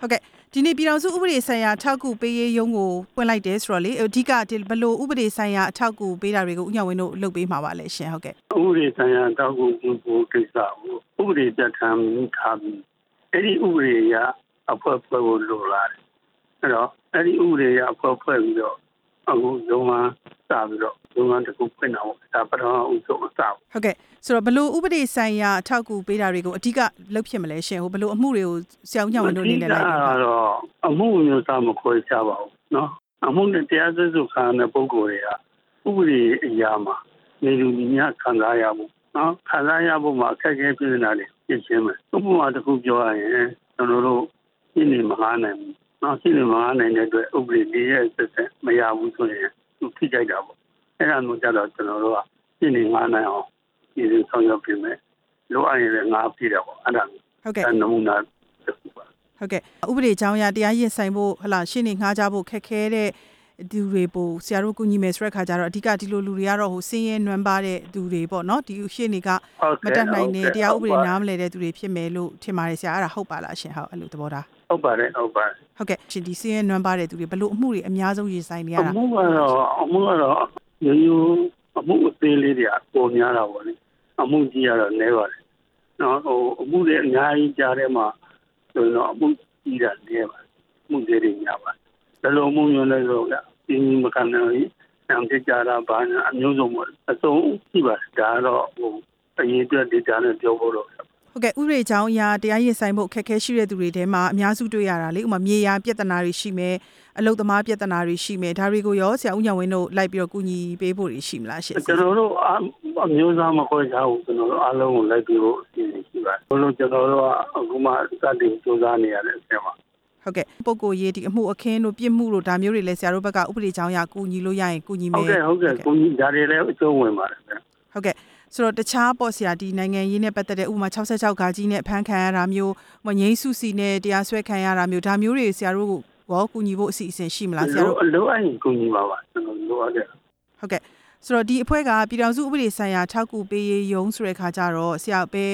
ဟုတ်ကဲ့ဒီနေ့ပြည်တော်စုဥပဒေဆိုင်ရာထောက်ကူပေးရေးရုံးကိုပွင့်လိုက်တယ်ဆိုတော့လေအဓိကဒီဘလို့ဥပဒေဆိုင်ရာအထောက်ကူပေးတာတွေကိုဥညဝင်းတို့လုပ်ပေးမှာပါလေရှင်ဟုတ်ကဲ့ဥပဒေဆိုင်ရာတောက်ကိုပြုဖို့ကိစ္စကိုဥပဒေပြဋ္ဌာန်းထားပြီးအဲ့ဒီဥပဒေအရအဖွဲ့ဖွဲ့ဖို့လိုလာတယ်အဲ့တော့အဲ့ဒီဥပဒေအရအဖွဲ့ဖွဲ့ပြီးတော့ အခုဇုံမှစပြီးတော့ဇုံမှတစ်ခုဖွင့်အောင်ဒါပထမဦးဆုံးအစပေါ့ ဟုတ်ကဲ့ဆိုတော့ဘလို့ဥပဒေဆိုင်ရာအထောက်ကူပေးတာတွေကိုအဓိကလုပ်ဖြစ်မလဲရှင်ဟိုဘလို့အမှုတွေကိုဆရာဦးညဝင်းတို့အနေနဲ့လိုက်ပေးပါ တော့အမှုမျိုးသားမခွဲခြားပါဘူးเนาะအမှုနဲ့တရားစွဲဆိုခံရတဲ့ပုဂ္ဂိုလ်တွေကဥပဒေအရာမှာနေလူညီမျှခံစားရဖို့เนาะခံစားရဖို့မှာအခက်အခဲပြည်နေတာတွေဖြစ်ချင်းမယ်ဥပမာတစ်ခုပြောရရင်ကျွန်တော်တို့ရှင်းနေမဟာနိုင်ဘူး နောက်ရှိနေမှာနိုင်တဲ့အတွက်ဥပဒေလေးရဲ့ဆက်ဆက်မရဘူးဆိုရင်သူထိကြိုက်တာပေါ့အဲ့ဒါမျိုးကြတော့ကျွန်တော်တို့ကပြည်နေငားနိုင်အောင်ဒီလိုဆောင်ရွက်ပြင်မယ်လိုအပ်ရင်လည်းငားပြည့်တယ်ပေါ့အဲ့ဒါဟုတ်ကဲ့နမူနာဟုတ်ကဲ့ဥပဒေကြောင်းရတရားရင်ဆိုင်ဖို့ဟလာရှင်းနေငှားကြဖို့ခက်ခဲတဲ့သူတွေပို့ဆရာတို့ကူညီမယ်ဆိုတဲ့ခါကျတော့အဓိကဒီလိုလူတွေကတော့ဟိုစင်းရဲနွမ်းပါတဲ့သူတွေပေါ့နော်ဒီရှင်းနေကမတက်နိုင်တဲ့တရားဥပဒေနားမလည်တဲ့သူတွေဖြစ်မယ်လို့ထင်ပါတယ်ဆရာအဲ့ဒါဟုတ်ပါလားရှင်ဟုတ်အဲ့လိုသဘောထား ဟုတ်ပါတယ်ဟုတ်ပါတယ်ဟုတ်ကဲ့ရှင်ဒီစင်းရဲနွမ်းပါတဲ့သူတွေဘလို့အမှုတွေအများဆုံးရင်ဆိုင်နေရအတာမှုကတော့အမှုကတော့ရိုးရိုးအမှုအသေးလေးတွေကပုံများတာပေါ့လေအမှုကြီးကတော့နည်းပါတယ်နော်ဟိုအမှုတွေအများကြီးကြားထဲမှာဆိုရင်တော့အမှုကြီးတာနည်းပါတယ်အမှုတွေတွေများပါတယ်ဘယ်လိုအမှုမျိုးလဲဆိုတော့ပြင်းမကန်နိုင်ဘူး။ံပြကြတာဘာညာအမျိုးစုံပေါ့အစုံရှိပါတယ်ဒါကတော့ဟိုအရေးအတွက် data နဲ့ပြောဖို့တော့ ဟုတ်ကဲ့ဥပဒေကြောင်းအရာတရားရင်ဆိုင်ဖို့ခက်ခဲရှိတဲ့သူတွေထဲမှာအများစုတွေ့ရတာလေဥပမာမြေယာပြဿနာတွေရှိမယ်အလုတ်သမားပြဿနာတွေရှိမယ်ဒါတွေကိုရောဆရာဦးညောင်ဝင်းတို့လိုက်ပြီးတော့ကူညီပေးဖို့တွေရှိမလားရှင်ကျွန်တော်တို့အအမျိုးသားမခွဲခြားဘူးကျွန်တော်တို့အားလုံးကိုလိုက်ပြီးတော့အစီအစဉ်ရှိပါတယ်ဘလို့ကျွန်တော်တို့ကအခုမှစတင်စူးစမ်းနေရတဲ့အချိန်မှာဟုတ်ကဲ့ပုံကိုရေးဒီအမှုအခင်းတို့ပြစ်မှုတို့ဒါမျိုးတွေလည်းဆရာတို့ဘက်ကဥပဒေကြောင်းအရကူညီလို့ရရင်ကူညီဟုမယ်တ်ကဲ့ဟုတ်ကဲ့ကိုကြီးဒါတွေလည်းအကျုံးဝင်ပါတယ်ဗျဟုတ်ကဲ့ ဆိုတော့တခြားပေါ့ဆရာဒီနိုင်ငံရေးနဲ့ပတ်သက်တဲ့ဥပမာ66ခါကြီးနဲ့ဖမ်းခံရတာမျိုးမငိမ့်စုစီနဲ့တရားစွဲခံရတာမျိုးဒါမျိုးတွေဆရာတို့ရောကူညီဖို့အစီအစဉ်ရှိမလားဆရာတို့အလိုအရင်ကိုကြီးပါပါကျွန်တော်လိုအပ်တယ်ဟုတ်ကဲ့ဆိုတော့ဒီအဖွဲ့ကပြည်ထောင်စုဥပဒေဆိုင်ရာထောက်ကူပေးရေးယုံဆိုတဲ့ခါကျတော့ဆရာပဲ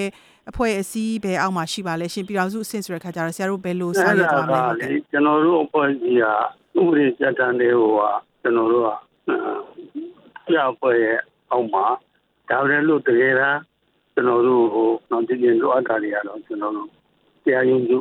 အဖွဲ့အစည်းပဲအောက်မှာရှိပါလဲရှင်ပြည်ထောင်စုအဆင့်ဆိုတဲ့ခါကျတော့ဆရာတို့ဘယ်လိုဆောင်ရွက်သွားမလဲဟုတ်ကဲ့ကျွန်တော်တို့အဖွဲ့အစည်းကဥပဒေစက်တန်တွေကိုကကျွန်တော်တို့ကပြအဖွဲ့ရဲ့အောက်မှာ ဒါပဲလို့တကယ်တမ်းကျွန်တော်တို့ဟိုနောက်တစ်ပြင်လိုအပ်တာတွေကတော့ကျွန်တော်တို့တရားရုံးစု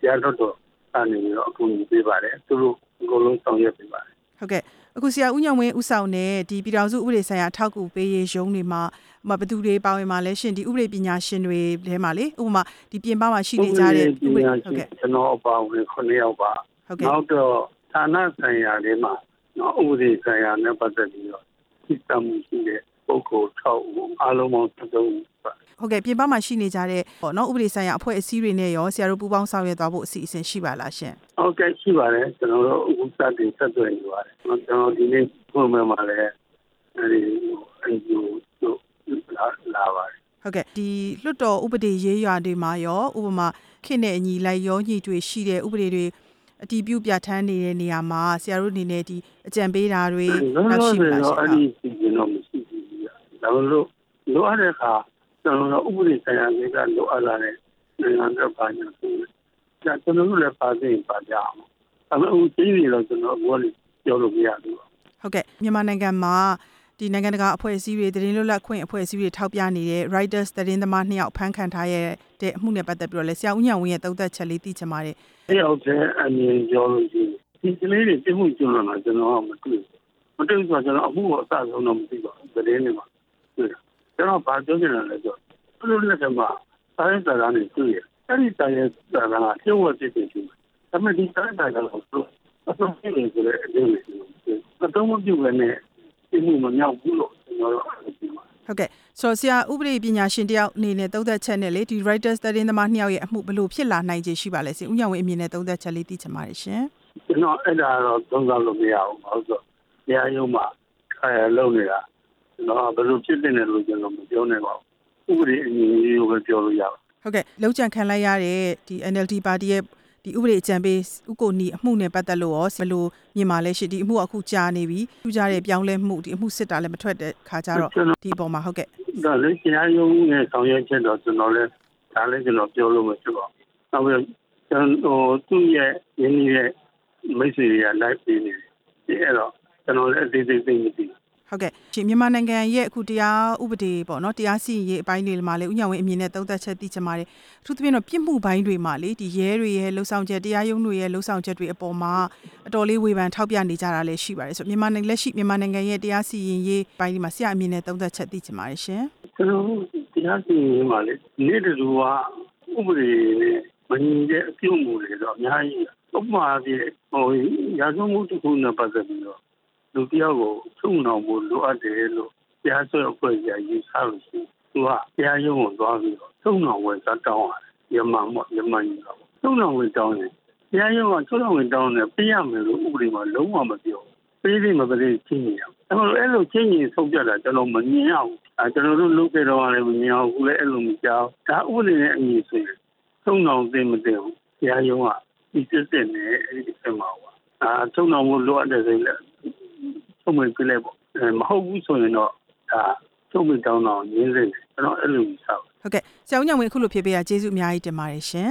တရားတော်တော်အနေနဲ့တော့အကူအညီပေးပါတယ်သူတို့အကုန်လုံးဆောင်ရွက်ပေးပါတယ်ဟုတ်ကဲ့အခုဆရာဦးညောင်ဝင်းဦးဆောင်တဲ့ဒီပြည်ထောင်စုဥပဒေဆိုင်ရာထောက်ကူပေးရေးယုံတွေမှာမဘသူတွေပါဝင်မှာလဲရှင်ဒီဥပဒေပညာရှင်တွေထဲမှာလေဥပမာဒီပြင်ပမှာရှိနေကြတဲ့ဥဥပပဒေဒေပညာဟုတ်ရှင်ကဲ့ကျွန်တော်အပါဝင်9ယောက်ပါဟုတ်ကဲ့နောက်တော့ဌာနဆိုင်ရာတွေမှာနော်ဥပဒေဆိုင်ရာနဲ့ပတ်သက်ပြီးတော့သိတမှုရှိတဲ့ ပုဂ္ဂိုလ်6ဦးအားလုံးပေါင်းသုံးဦးပါဟုတ်ကဲ့ပြင်ပမှာရှိနေကြတဲ့ပေါ့နော်ဥပဒေဆိုင်ရာအဖွဲ့အစည်းတွေနဲ့ရောဆရာတို့ပူးပေါင်းဆောင်ရွက်သွားဖို့အစီအစဉ်ရှိပါလားရှင်ဟုတ်ကဲ့ရှိပါတယ်ကျွန်တော်တို့အခုစတင်ဆက်သွယ်နေပါတယ်ကျွန်တော်ဒီနေ့ပုံမှန်မှာလည်းအဲဒီအန်ဂျီတို့လာလာပါတယ်ဟုတ်ကဲ့ဒီလွတ်တော်ဥပဒေရေးရွာတွေမှာရောဥပမာခေတ်နဲ့အညီလိုက်ရောညီတွေရှိတဲ့ဥပဒေတွေအတီးပြုပြဋ္ဌာန်းနေတဲ့နေရာမှာဆရာတို့အနေနဲ့ဒီအကြံပေးတာတွေလောနောက်လောရှိဆမယ်လားရှတော့င်အဲ့ဟုတ်ဒီစီစဉ်တော့ မရှိဘူးကြီး။ဒါလို့လိုအပ်တဲ့အခါကျွန်တော်တို့ဥပဒေဆိုင်ရာတွေကလိုအပ်လာတဲ့နိုင်ငံတော်ဘာညာဆိုရင်ဒါကျွန်တော်တို့လည်းပါသိရင်ပါကြအောင်။အဲ့တော့ဒီလိုတော့ကျွန်တော်ဘောလေးပြောလို့မရဘူး။ဟုတ်ကဲ့မြန်မာနိုင်ငံမှာဒီနိုင်ငံတကာအဖွဲ့အစည်းတွေသတင်းလွတ်လပ်ခွင့်အဖွဲ့အစည်းတွေထောက်ပြနေတဲ့ Writers သတင်းသမားနှစ်ယောက်ဖမ်းခံထားရတဲ့အမှုနဲ့ပတ်သက်ပြီးတော့လဲဆရာဦးညောင်ဝင်းရဲ့သုံးသက်ချက်လေးသိချင်ပါတယ်တယောက်တည်းအမြင်ပြောလို့ရှိရင်ဒီကလေးတွေပြမှုကျွလွန်တာကျွန်တော်ကမတွေ့ဘူး။မတွေ့ဘူးဆိုတော့ကျွန်တော်အမှုကိုအစဆုံးတော့မသိပါဘူး။သတင်းတွေမှာ တွေ့တာ။ကျွန်တော်ဘာပြောချင်တာလဲဆိုတော့ဘယ်လိုလဲဆိုတော့တိုင်းစာသားတွေတွေ့ရ။အဲ့ဒီတိုင်းစာသားကကျုပ်ဝတ်ဖြစ်ဖြစ်ရှိတယ်။ဒါပေမဲ့ဒီတိုင်းစာသားကတော့အဆုံးဖြစ်နေဆိုတဲ့အကျိုးတွေအတော့မပြုတ်လည်းနဲ့ပြမှုမမြောက်ဘူးလို့ကျွန်တော်တို့အဲ့ဒီမှာဟုတ်ကဲ့ဆိုတော့ဆရာဥပဒေပညာရှင်တယောက်အနေနဲ့သုံးသက်ချက်နဲ့လေဒီ Writers သတင်းသမားနှစ်ယောက်ရဲ့အမှုဘယ်လိုဖြစ်လာနိုင်ခြေရှိပါလဲဆရာဦးညောင်ဝင်းအမြင်နဲ့သုံးသက်ချက်လေးသိချင်ပါတယ်ရှင်ကျွန်တော်အဲ့ဒါတော့သုံးသပ်လို့မရဘူး။ဘာလို့ဆိုတရားရုံးမှာအဲလုံးနေတာကျွ န်တော်ဘယ်လိုဖြစ်နေတယ်လို့ကျွန်တော်မပြောနိုင်ပါဘူး။ဥပဒေအညီအကိုပဲပြောလို့ရပါဟုတ်ကဲ့လောက်ကြံခံလိုက်ရတဲ့ဒီ NLD ပါတီရဲ့ဒီဥပဒေအကြံပေးဥကိုနီအမှုနဲ့ပတ်သက်လို့ရောဘယ်လိုမြင်ပါလဲရှင်ဒီအမှုကအခုကြာနေပြီထူးခြားတဲ့ပြောင်းလဲမှုဒီအမှုစစ်တာလည်းမထွက်တဲ့ခါကျတော့ကျွန်တော်ဒီအပေါ်မှာဟုတ်ကဲ့ဒါလည်းတရားရုံးနဲ့ဆောင်ရွက်ချက်တော့ကျွန်တော်လည်းဒါလည်းကျွန်တော်ပြောလို့မဖြစ်ပါဘူး။နောက်ပြီးကျွန်တော်သူ့ရဲ့ရင်းနှီးရဲ့မိတ်ဆွေတွေက live ပေးနေတယ်ဒီအဲ့တော့ကျွန်တော်လည်းအသေးသေးသိမသိဘူး ဟုတ်ကဲ့ရှင်မြန်မာနိုင်ငံရဲ့အခုတရားဥပဒေပေါ့နော်တရားစီရင်ရေးအပိုင်းတွေမှာလေဥညာဝင်အမြင်နဲ့သုံးသပ်ချက်သိချင်ပါတယ်အထူးသဖြင့်တော့ပြစ်မှုပိုင်းတွေမှာလေဒီရဲတွေရဲ့လှုပ်ဆောင်ချက်တရားရုံးတွေရဲ့လှုပ်ဆောင်ချက်တွေအပေါ်မှာအတော်လေးဝေဖန်ထောက်ပြနေကြတာလည်းရှိပါတယ်ဆိုတော့မြန်မာနိုင်ငံလက်ရှိမြန်မာနိုင်ငံရဲ့တရားစီရင်ရေးပိုင်းဒီမှာဆရာအမြင်နဲ့သုံးသပ်ချက်သိချင်ပါတယ်ရှင်ကျွန်တော်တို့တရားစီရင်ရေးမှာလေနေ့တူကဥပဒေနဲ့မညီတဲ့အပြုအမူတွေတော့အများကြီးဥပမာပြဟိုရာဇဝမှုတစ်ခုနဲ့ပတ်သက်ပြီးတော့ လူတယောက်ကိုချုံနှောင်ဖို့လိုအပ်တယ်လို့တရားစွဲအဖွဲ့ကြီးရေးဆလို့ရှိရင်သူကတရားရုံးကိုသွားပြီးတော့ချုံနှောင်ဝယ်စားတောင်းရတယ်ယမန်ပေါ့ယမန်ကြီးတော့ချုံနှောင်ဝယ်တောင်းတယ်တရားရုံးကချုံနှောင်ဝယ်တောင်းတယ်ပြရမယ်လို့ဥပဒေမှာလုံးဝမပြောပေးလိမ့်မပေးလိမ့်ချင်းနေရအောင်အဲ့လိုအဲ့လိုချင်းကြီးဆုံးပြတာကျွန်တော်မမြင်ရဘူးအဲကျွန်တော်တို့လုပ်ခဲ့တော့လည်းမမြင်အောင်ဘူးလည်းအဲ့လိုမကြောက်ဒါဥပဒေနဲ့အညီဆိုရင်ချုံနှောင်သိမသိဘူးတရားရုံးကဒီစစ်စစ်နဲ့အဲ့ဒီဆက်မှာပါအာချုံနှောင်ဖို့လိုအပ်တယ်ဆိုရင် ချုံမပြလိုက်ပေါ့မဟုတ်ဘူးဆိုရင်တော့ဒါချုံမတောင်းတော့ရင်းစင်ကျွန်တော်အဲ့လိုယူဆပါဟုတ်ကဲ့ဆရာဦးညောင်ဝင်အခုလိုဖြစ်ပေးရကျေးဇူးအများကြီးတင်ပါတယ်ရှင်